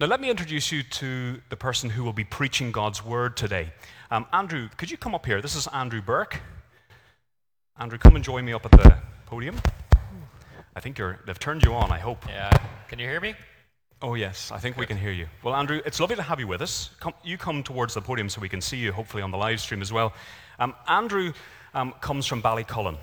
Now, let me introduce you to the person who will be preaching God's word today. Um, Andrew, could you come up here? This is Andrew Burke. Andrew, come and join me up at the podium. I think you're, they've turned you on, I hope. Yeah. Can you hear me? Oh, yes, I think we can hear you. Well, Andrew, it's lovely to have you with us. Come, you come towards the podium so we can see you, hopefully, on the live stream as well. Um, Andrew um, comes from Ballycullen.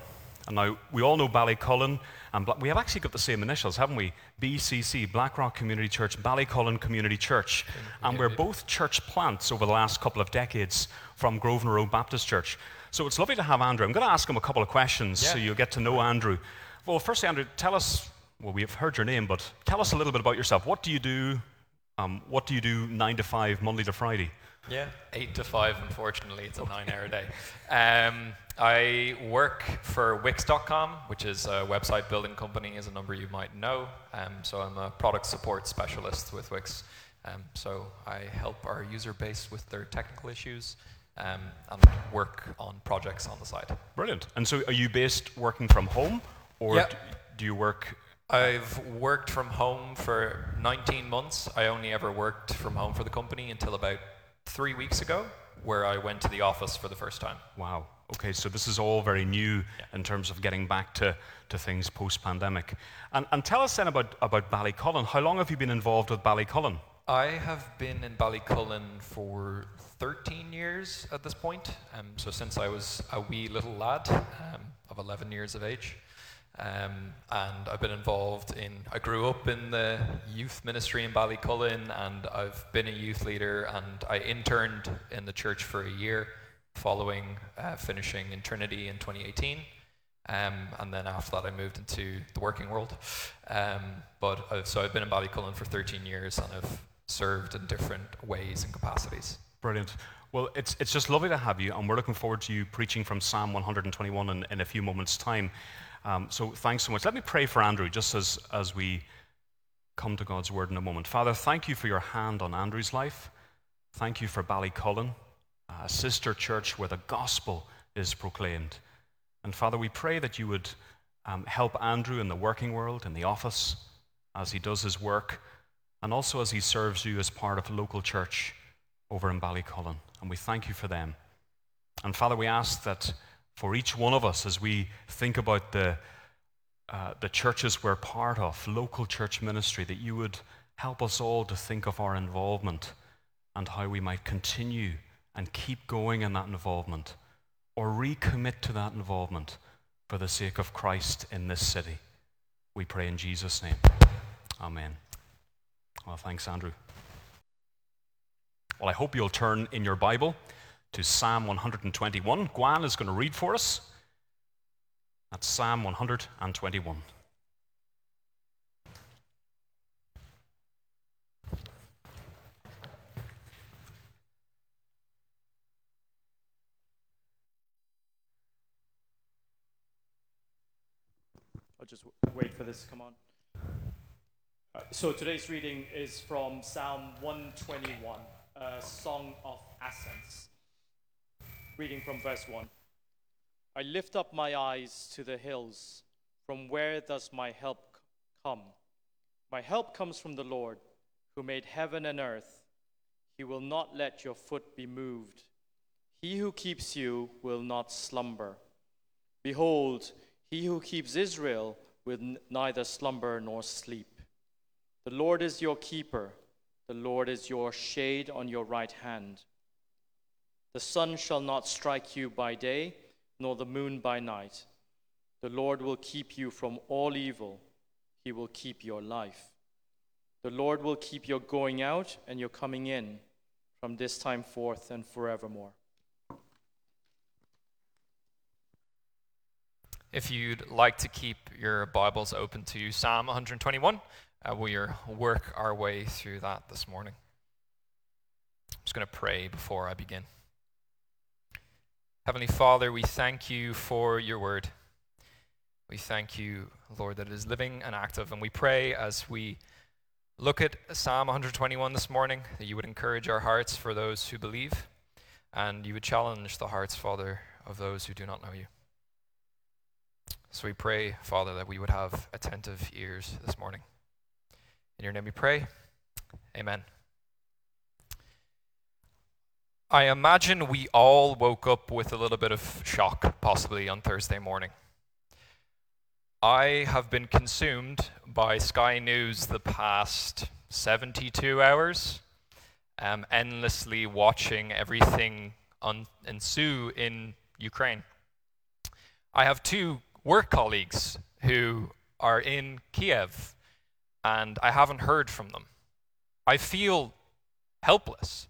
And now, we all know Ballycullen, and we have actually got the same initials, haven't we? BCC, Blackrock Community Church, Ballycullen Community Church. And we're both church plants over the last couple of decades from Grosvenor Road Baptist Church. So it's lovely to have Andrew. I'm going to ask him a couple of questions yeah. so you'll get to know Andrew. Well, firstly, Andrew, tell us well, we've heard your name, but tell us a little bit about yourself. What do you do? Um, what do you do nine to five, Monday to Friday? Yeah, eight to five, unfortunately. It's a nine hour day. Um, I work for Wix.com, which is a website building company, as a number you might know. Um, so I'm a product support specialist with Wix. Um, so I help our user base with their technical issues um, and work on projects on the side. Brilliant. And so are you based working from home, or yep. do you work I've worked from home for 19 months. I only ever worked from home for the company until about three weeks ago, where I went to the office for the first time. Wow. Okay, so this is all very new yeah. in terms of getting back to, to things post pandemic. And, and tell us then about, about Ballycullen. How long have you been involved with Ballycullen? I have been in Ballycullen for 13 years at this point. Um, so since I was a wee little lad um, of 11 years of age. Um, and I've been involved in, I grew up in the youth ministry in Ballycullen, and I've been a youth leader, and I interned in the church for a year following uh, finishing in Trinity in 2018. Um, and then after that, I moved into the working world. Um, but I've, so I've been in Ballycullen for 13 years, and I've served in different ways and capacities. Brilliant. Well, it's, it's just lovely to have you, and we're looking forward to you preaching from Psalm 121 in, in a few moments' time. Um, so thanks so much. Let me pray for Andrew just as, as we come to God's word in a moment. Father, thank you for your hand on Andrew's life. Thank you for Ballycullen, a sister church where the gospel is proclaimed. And Father, we pray that you would um, help Andrew in the working world, in the office, as he does his work, and also as he serves you as part of a local church over in Ballycullen. And we thank you for them. And Father, we ask that for each one of us as we think about the, uh, the churches we're part of, local church ministry, that you would help us all to think of our involvement and how we might continue and keep going in that involvement or recommit to that involvement for the sake of Christ in this city. We pray in Jesus' name. Amen. Well, thanks, Andrew. Well, I hope you'll turn in your Bible to Psalm 121. Guan is going to read for us. That's Psalm 121. I'll just wait for this to come on. Uh, so today's reading is from Psalm 121, a song of ascents. Reading from verse 1 I lift up my eyes to the hills. From where does my help come? My help comes from the Lord, who made heaven and earth. He will not let your foot be moved. He who keeps you will not slumber. Behold, he who keeps Israel will neither slumber nor sleep. The Lord is your keeper, the Lord is your shade on your right hand. The sun shall not strike you by day, nor the moon by night. The Lord will keep you from all evil. He will keep your life. The Lord will keep your going out and your coming in from this time forth and forevermore. If you'd like to keep your Bibles open to Psalm 121, uh, we'll work our way through that this morning. I'm just going to pray before I begin. Heavenly Father, we thank you for your word. We thank you, Lord, that it is living and active. And we pray as we look at Psalm 121 this morning that you would encourage our hearts for those who believe, and you would challenge the hearts, Father, of those who do not know you. So we pray, Father, that we would have attentive ears this morning. In your name we pray. Amen. I imagine we all woke up with a little bit of shock, possibly on Thursday morning. I have been consumed by Sky News the past 72 hours, um, endlessly watching everything un- ensue in Ukraine. I have two work colleagues who are in Kiev, and I haven't heard from them. I feel helpless,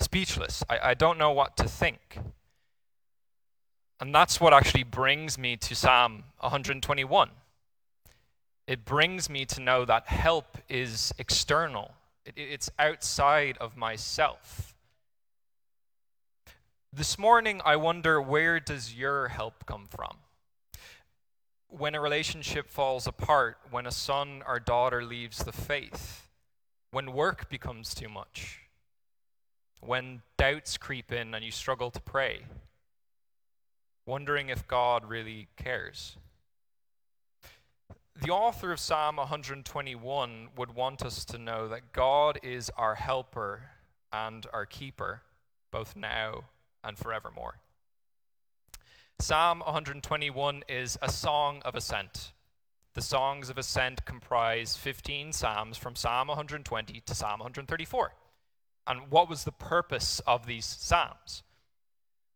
speechless. I, I don't know what to think. And that's what actually brings me to Psalm 121. It brings me to know that help is external, it, it's outside of myself. This morning, I wonder where does your help come from? When a relationship falls apart, when a son or daughter leaves the faith, when work becomes too much, when doubts creep in and you struggle to pray wondering if God really cares. The author of Psalm 121 would want us to know that God is our helper and our keeper, both now and forevermore. Psalm 121 is a song of ascent. The songs of ascent comprise 15 psalms from Psalm 120 to Psalm 134. And what was the purpose of these psalms?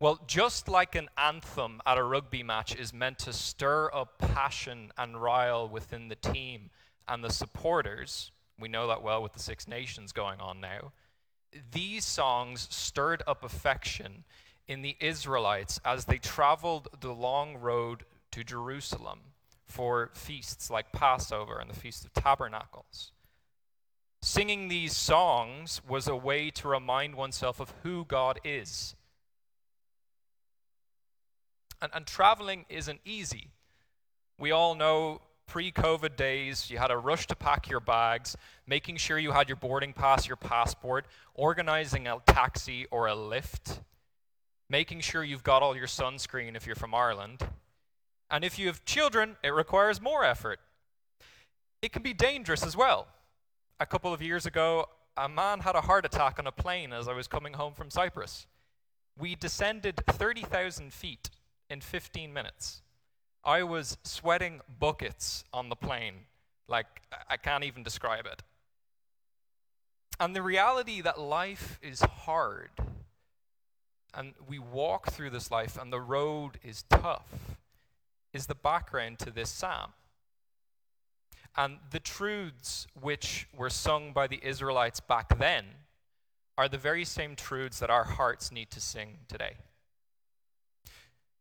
Well, just like an anthem at a rugby match is meant to stir up passion and rile within the team and the supporters, we know that well with the Six Nations going on now. These songs stirred up affection in the Israelites as they traveled the long road to Jerusalem for feasts like Passover and the Feast of Tabernacles. Singing these songs was a way to remind oneself of who God is and, and traveling isn't easy. We all know pre COVID days, you had a rush to pack your bags, making sure you had your boarding pass, your passport, organizing a taxi or a lift, making sure you've got all your sunscreen if you're from Ireland. And if you have children, it requires more effort. It can be dangerous as well. A couple of years ago, a man had a heart attack on a plane as I was coming home from Cyprus. We descended 30,000 feet in 15 minutes. I was sweating buckets on the plane. Like, I can't even describe it. And the reality that life is hard, and we walk through this life, and the road is tough, is the background to this psalm. And the truths which were sung by the Israelites back then are the very same truths that our hearts need to sing today.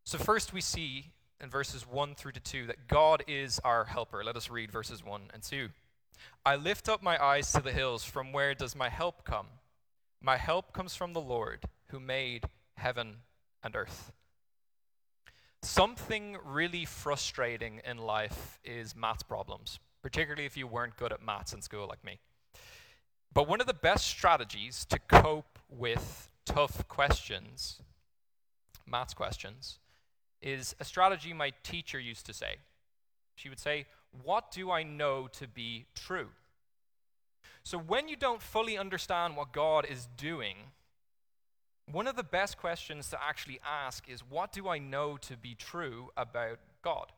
So, first we see in verses 1 through to 2 that God is our helper. Let us read verses 1 and 2. I lift up my eyes to the hills. From where does my help come? My help comes from the Lord who made heaven and earth. Something really frustrating in life is math problems, particularly if you weren't good at maths in school like me. But one of the best strategies to cope with tough questions, maths questions, is a strategy my teacher used to say. She would say, What do I know to be true? So when you don't fully understand what God is doing, one of the best questions to actually ask is, What do I know to be true about God?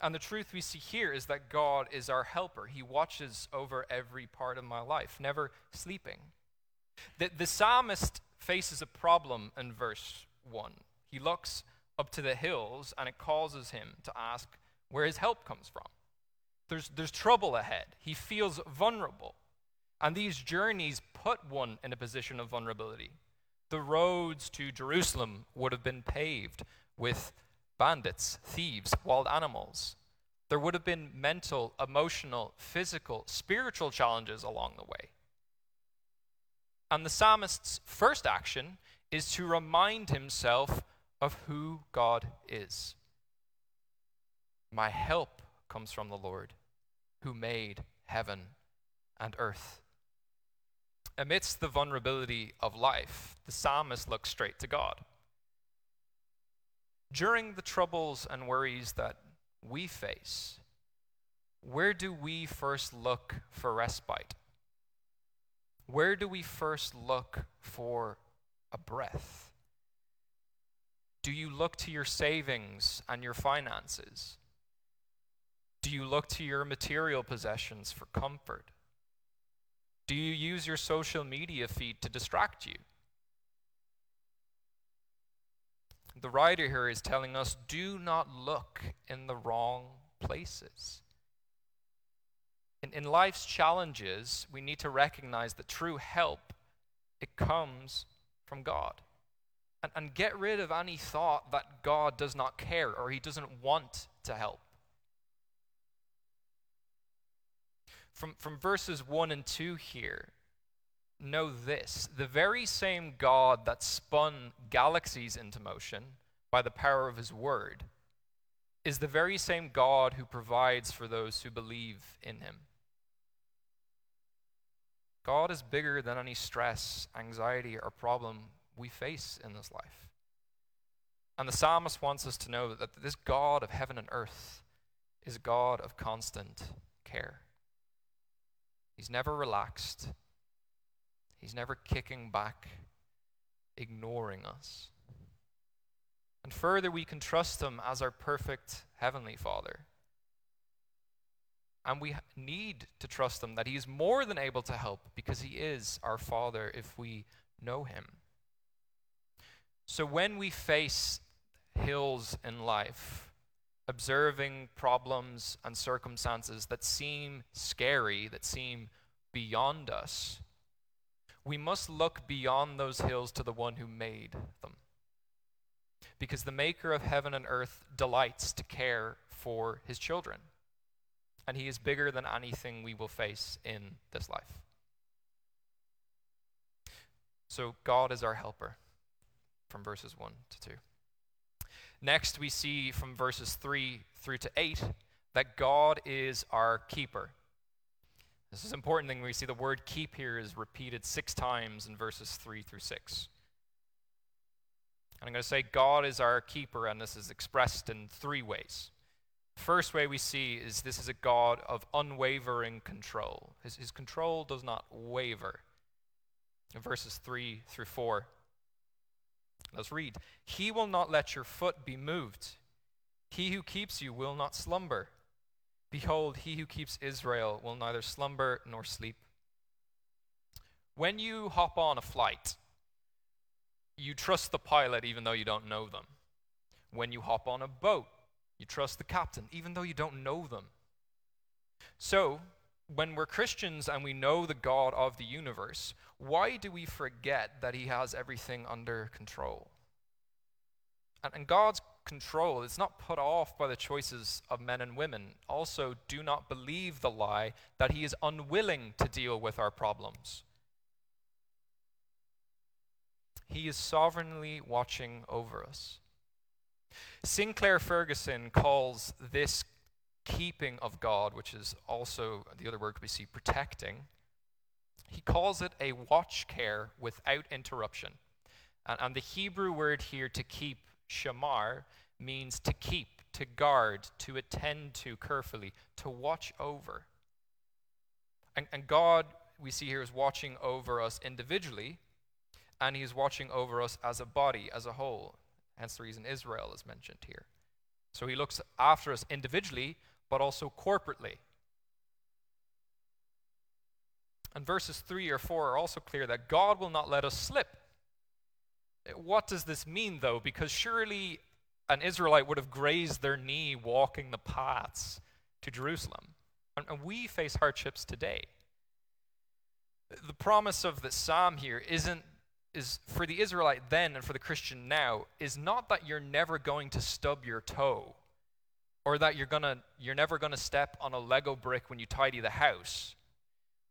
And the truth we see here is that God is our helper. He watches over every part of my life, never sleeping. The, the psalmist faces a problem in verse 1. He looks up to the hills and it causes him to ask where his help comes from. There's, there's trouble ahead. He feels vulnerable. And these journeys put one in a position of vulnerability. The roads to Jerusalem would have been paved with bandits, thieves, wild animals. There would have been mental, emotional, physical, spiritual challenges along the way. And the psalmist's first action is to remind himself of who God is. My help comes from the Lord who made heaven and earth. Amidst the vulnerability of life, the psalmist looks straight to God. During the troubles and worries that we face, where do we first look for respite? Where do we first look for a breath? Do you look to your savings and your finances? Do you look to your material possessions for comfort? Do you use your social media feed to distract you? The writer here is telling us do not look in the wrong places. In, in life's challenges, we need to recognize that true help, it comes from God. And, and get rid of any thought that God does not care or he doesn't want to help. From, from verses 1 and 2 here, know this the very same God that spun galaxies into motion by the power of his word is the very same God who provides for those who believe in him. God is bigger than any stress, anxiety, or problem we face in this life. And the psalmist wants us to know that this God of heaven and earth is a God of constant care. He's never relaxed, He's never kicking back, ignoring us. And further, we can trust Him as our perfect Heavenly Father. And we need to trust Him that He is more than able to help because He is our Father if we know Him. So when we face hills in life, observing problems and circumstances that seem scary, that seem beyond us, we must look beyond those hills to the one who made them. Because the maker of heaven and earth delights to care for his children and He is bigger than anything we will face in this life. So, God is our helper from verses 1 to 2. Next, we see from verses 3 through to 8 that God is our keeper. This is important thing. We see the word keep here is repeated six times in verses 3 through 6. And I'm going to say God is our keeper, and this is expressed in three ways. The First way we see is this is a God of unwavering control. His, his control does not waver. In verses 3 through 4, let's read. He will not let your foot be moved. He who keeps you will not slumber. Behold, he who keeps Israel will neither slumber nor sleep. When you hop on a flight, you trust the pilot even though you don't know them. When you hop on a boat, you trust the captain, even though you don't know them. So, when we're Christians and we know the God of the universe, why do we forget that He has everything under control? And, God's control is not put off by the choices of men and women. Also, do not believe the lie that He is unwilling to deal with our problems. He is sovereignly watching over us. Sinclair Ferguson calls this keeping of God, which is also the other word we see, protecting, he calls it a watch care without interruption. And, and the Hebrew word here to keep, shamar, means to keep, to guard, to attend to carefully, to watch over. And, and God, we see here, is watching over us individually, and He is watching over us as a body, as a whole. Hence the reason Israel is mentioned here. So he looks after us individually, but also corporately. And verses 3 or 4 are also clear that God will not let us slip. What does this mean, though? Because surely an Israelite would have grazed their knee walking the paths to Jerusalem. And, we face hardships today. The promise of the psalm here isn't is for the Israelite then and for the Christian now is not that you're never going to stub your toe or that you're gonna you're never going to step on a Lego brick when you tidy the house,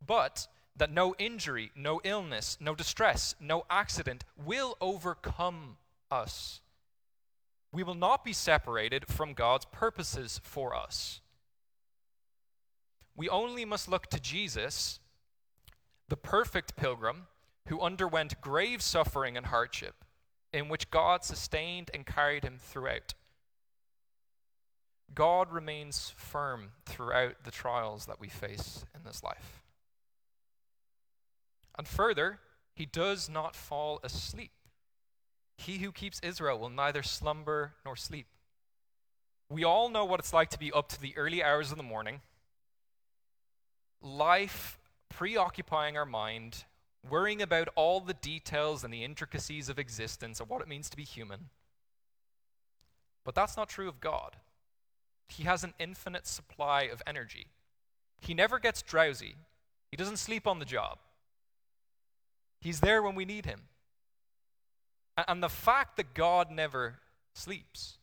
but that no injury, no illness, no distress, no accident will overcome us. We will not be separated from God's purposes for us. We only must look to Jesus, the perfect pilgrim, who underwent grave suffering and hardship, in which God sustained and carried him throughout. God remains firm throughout the trials that we face in this life. And further, he does not fall asleep. He who keeps Israel will neither slumber nor sleep. We all know what it's like to be up to the early hours of the morning, life preoccupying our mind, worrying about all the details and the intricacies of existence and what it means to be human. But that's not true of God. He has an infinite supply of energy. He never gets drowsy. He doesn't sleep on the job. He's there when we need him. And the fact that God never sleeps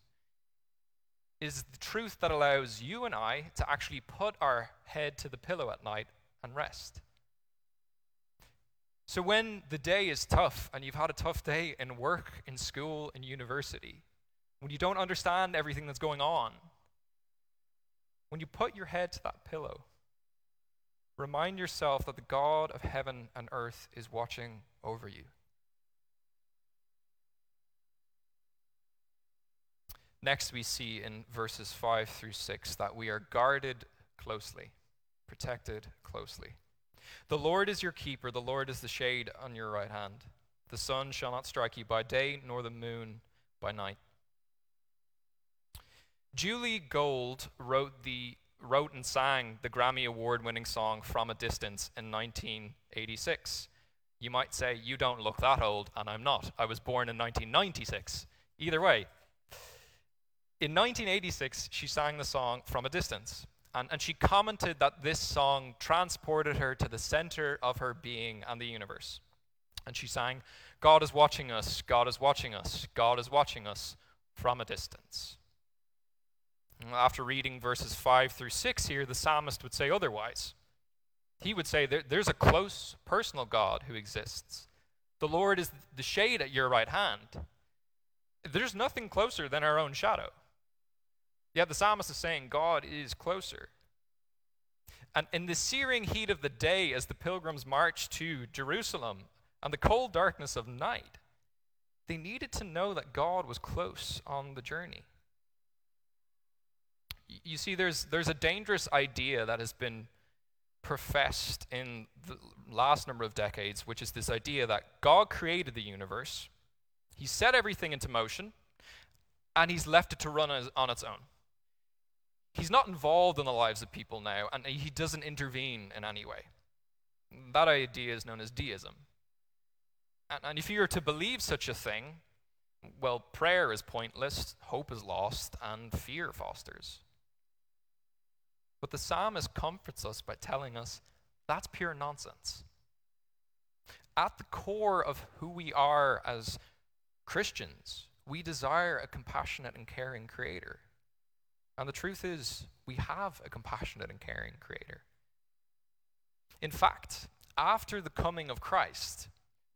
is the truth that allows you and I to actually put our head to the pillow at night and rest. So when the day is tough and you've had a tough day in work, in school, in university, when you don't understand everything that's going on, when you put your head to that pillow, remind yourself that the God of heaven and earth is watching over you. Next, we see in verses 5 through 6 that we are guarded closely, protected closely. The Lord is your keeper, the Lord is the shade on your right hand. The sun shall not strike you by day, nor the moon by night. Julie Gold wrote the wrote and sang the Grammy Award winning song From a Distance in 1986. You might say, You don't look that old, and I'm not. I was born in 1996. Either way, in 1986, she sang the song From a Distance. And, and she commented that this song transported her to the center of her being and the universe. And she sang, God is watching us, God is watching us, God is watching us from a distance. After reading verses 5 through 6 here, the psalmist would say otherwise. He would say there, there's a close personal God who exists. The Lord is the shade at your right hand. There's nothing closer than our own shadow. Yet the psalmist is saying God is closer. And in the searing heat of the day, as the pilgrims marched to Jerusalem and the cold darkness of night, they needed to know that God was close on the journey. You see, there's, there's a dangerous idea that has been professed in the last number of decades, which is this idea that God created the universe, He set everything into motion, and He's left it to run on its own. He's not involved in the lives of people now, and He doesn't intervene in any way. That idea is known as deism. And, and if you are to believe such a thing, well, prayer is pointless, hope is lost, and fear fosters. But the psalmist comforts us by telling us that's pure nonsense. At the core of who we are as Christians, we desire a compassionate and caring creator. And the truth is, we have a compassionate and caring creator. In fact, after the coming of Christ,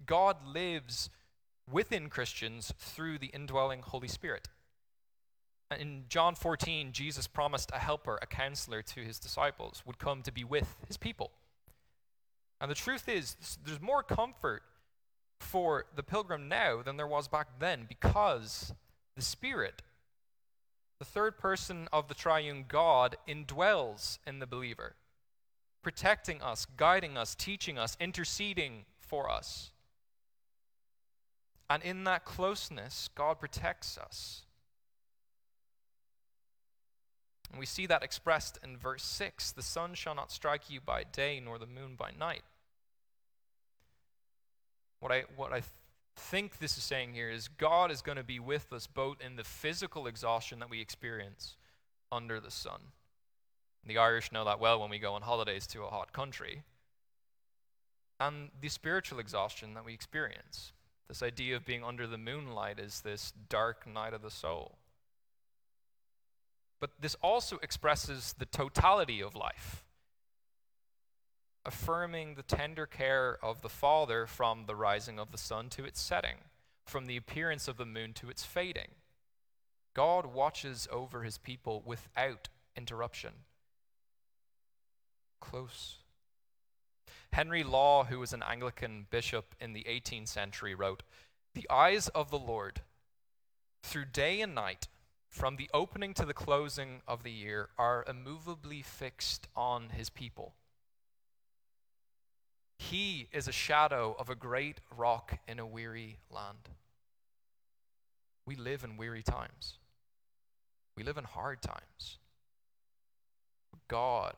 God lives within Christians through the indwelling Holy Spirit. In John 14, Jesus promised a helper, a counselor to his disciples, would come to be with his people. And the truth is, there's more comfort for the pilgrim now than there was back then because the Spirit, the third person of the triune God, indwells in the believer, protecting us, guiding us, teaching us, interceding for us. And in that closeness, God protects us. And we see that expressed in verse 6 the sun shall not strike you by day, nor the moon by night. What I, what I th- think this is saying here is God is going to be with us both in the physical exhaustion that we experience under the sun. The Irish know that well when we go on holidays to a hot country. And the spiritual exhaustion that we experience. This idea of being under the moonlight is this dark night of the soul. But this also expresses the totality of life, affirming the tender care of the Father from the rising of the sun to its setting, from the appearance of the moon to its fading. God watches over his people without interruption. Close. Henry Law, who was an Anglican bishop in the 18th century, wrote The eyes of the Lord, through day and night, from the opening to the closing of the year, are immovably fixed on his people. He is a shadow of a great rock in a weary land. We live in weary times. We live in hard times. God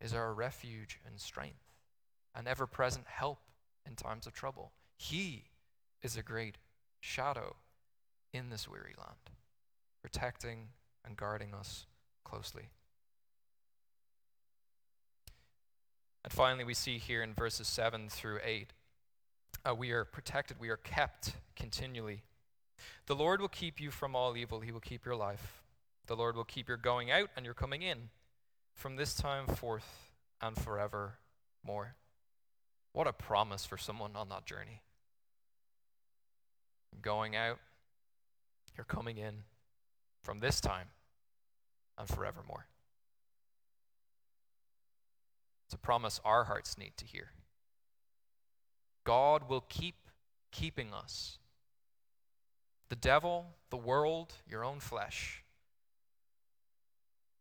is our refuge and strength, an ever present help in times of trouble. He is a great shadow in this weary land, protecting and guarding us closely. And finally, we see here in verses 7 through 8 uh, we are protected, we are kept continually. The Lord will keep you from all evil, He will keep your life. The Lord will keep your going out and your coming in from this time forth and forevermore. What a promise for someone on that journey. Going out, you're coming in from this time and forevermore. It's a promise our hearts need to hear. God will keep keeping us. The devil, the world, your own flesh,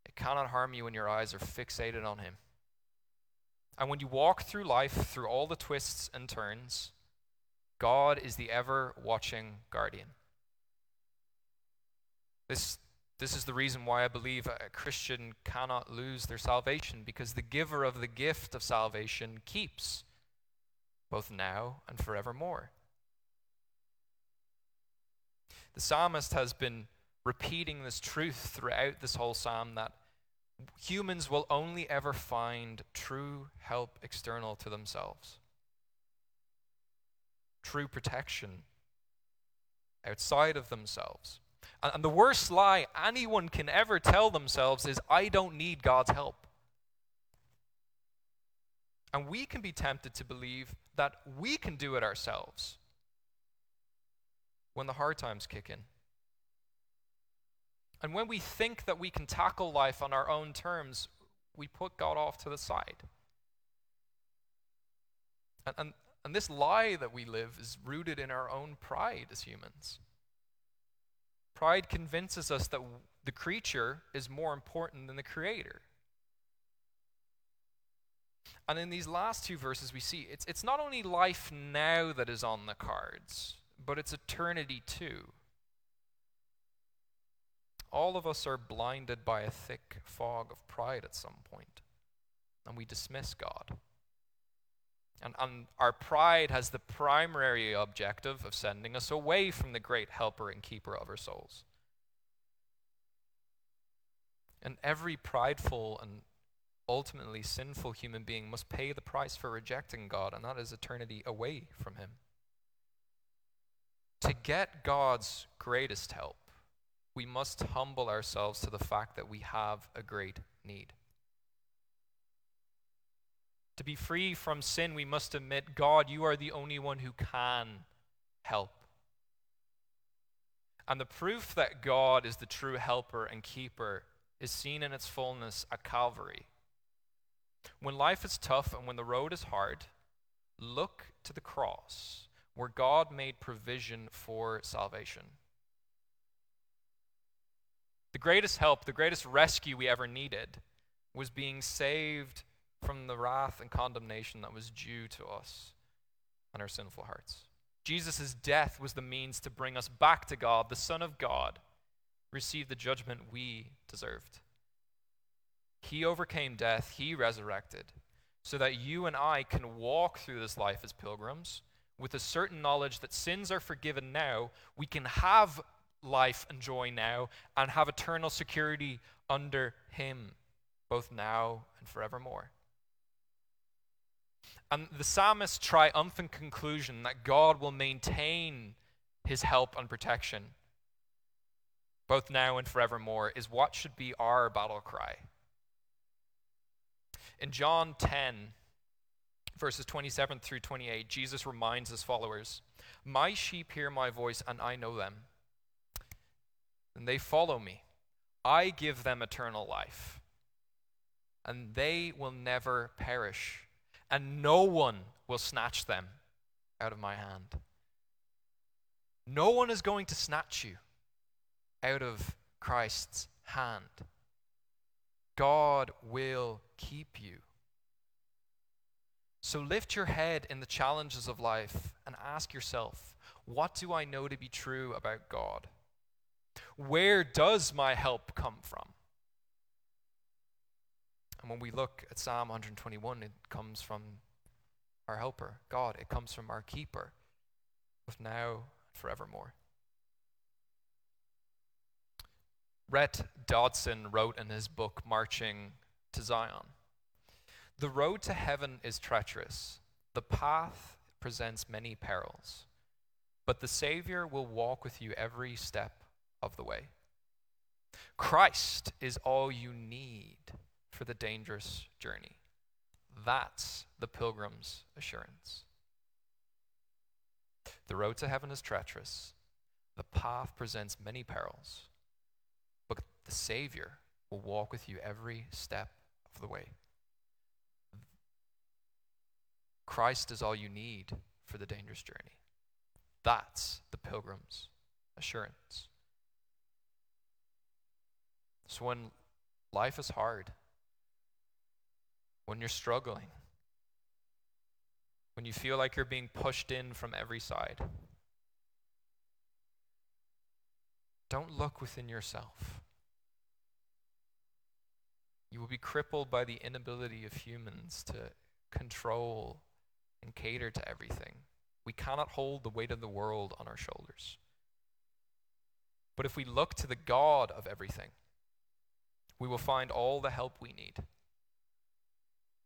it cannot harm you when your eyes are fixated on Him. And when you walk through life, through all the twists and turns, God is the ever watching guardian. This, this is the reason why I believe a Christian cannot lose their salvation, because the giver of the gift of salvation keeps, both now and forevermore. The psalmist has been repeating this truth throughout this whole psalm that humans will only ever find true help external to themselves, true protection outside of themselves. And the worst lie anyone can ever tell themselves is, I don't need God's help. And we can be tempted to believe that we can do it ourselves when the hard times kick in. And when we think that we can tackle life on our own terms, we put God off to the side. And, and, and this lie that we live is rooted in our own pride as humans. Pride convinces us that the creature is more important than the creator. And in these last two verses, we see it's, it's not only life now that is on the cards, but it's eternity too. All of us are blinded by a thick fog of pride at some point, and we dismiss God. And, and our pride has the primary objective of sending us away from the great helper and keeper of our souls. And every prideful and ultimately sinful human being must pay the price for rejecting God, and that is eternity away from Him. To get God's greatest help, we must humble ourselves to the fact that we have a great need. To be free from sin, we must admit, God, you are the only one who can help. And the proof that God is the true helper and keeper is seen in its fullness at Calvary. When life is tough and when the road is hard, look to the cross where God made provision for salvation. The greatest help, the greatest rescue we ever needed was being saved from the wrath and condemnation that was due to us and our sinful hearts. Jesus' death was the means to bring us back to God. The Son of God received the judgment we deserved. He overcame death, He resurrected, so that you and I can walk through this life as pilgrims with a certain knowledge that sins are forgiven now. We can have life and joy now and have eternal security under Him, both now and forevermore. And the psalmist's triumphant conclusion that God will maintain his help and protection, both now and forevermore, is what should be our battle cry. In John 10, verses 27 through 28, Jesus reminds his followers My sheep hear my voice, and I know them and they follow me. I give them eternal life, and they will never perish, and no one will snatch them out of my hand. No one is going to snatch you out of Christ's hand. God will keep you. So lift your head in the challenges of life and ask yourself, what do I know to be true about God? Where does my help come from? And when we look at Psalm 121, it comes from our helper, God. It comes from our keeper, both now and forevermore. Rhett Dodson wrote in his book, Marching to Zion The road to heaven is treacherous, the path presents many perils, but the Savior will walk with you every step of the way. Christ is all you need for the dangerous journey. That's the pilgrim's assurance. The road to heaven is treacherous. The path presents many perils, but the Savior will walk with you every step of the way. Christ is all you need for the dangerous journey. That's the pilgrim's assurance. So when life is hard, when you're struggling, when you feel like you're being pushed in from every side. Don't look within yourself. You will be crippled by the inability of humans to control and cater to everything. We cannot hold the weight of the world on our shoulders. But if we look to the God of everything, we will find all the help we need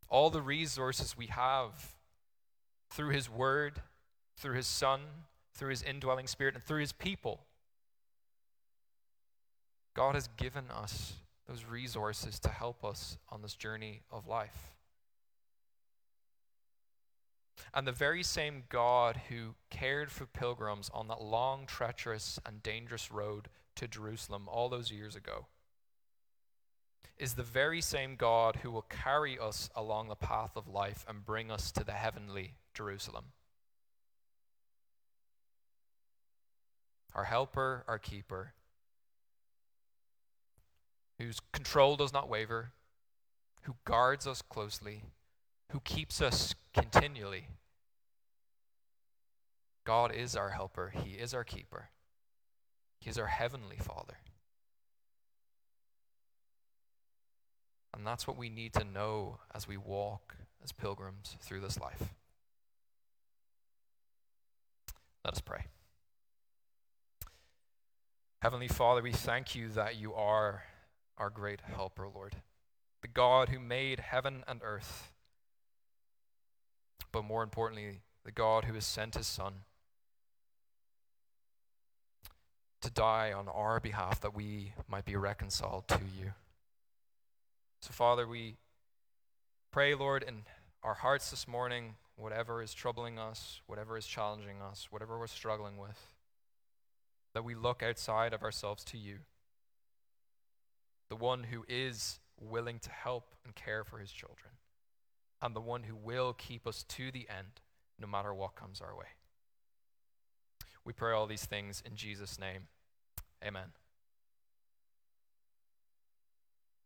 all the resources we have through His Word, through His Son, through His indwelling Spirit, and through His people. God has given us those resources to help us on this journey of life. And the very same God who cared for pilgrims on that long, treacherous, and dangerous road to Jerusalem all those years ago is the very same God who will carry us along the path of life and bring us to the heavenly Jerusalem. Our helper, our keeper, whose control does not waver, who guards us closely, who keeps us continually. God is our helper, He is our keeper, He is our heavenly Father. And that's what we need to know as we walk as pilgrims through this life. Let us pray. Heavenly Father, we thank you that you are our great helper, Lord, the God who made heaven and earth, but more importantly, the God who has sent his Son to die on our behalf that we might be reconciled to you. So, Father, we pray, Lord, in our hearts this morning, whatever is troubling us, whatever is challenging us, whatever we're struggling with, that we look outside of ourselves to you, the one who is willing to help and care for his children, and the one who will keep us to the end, no matter what comes our way. We pray all these things in Jesus' name. Amen.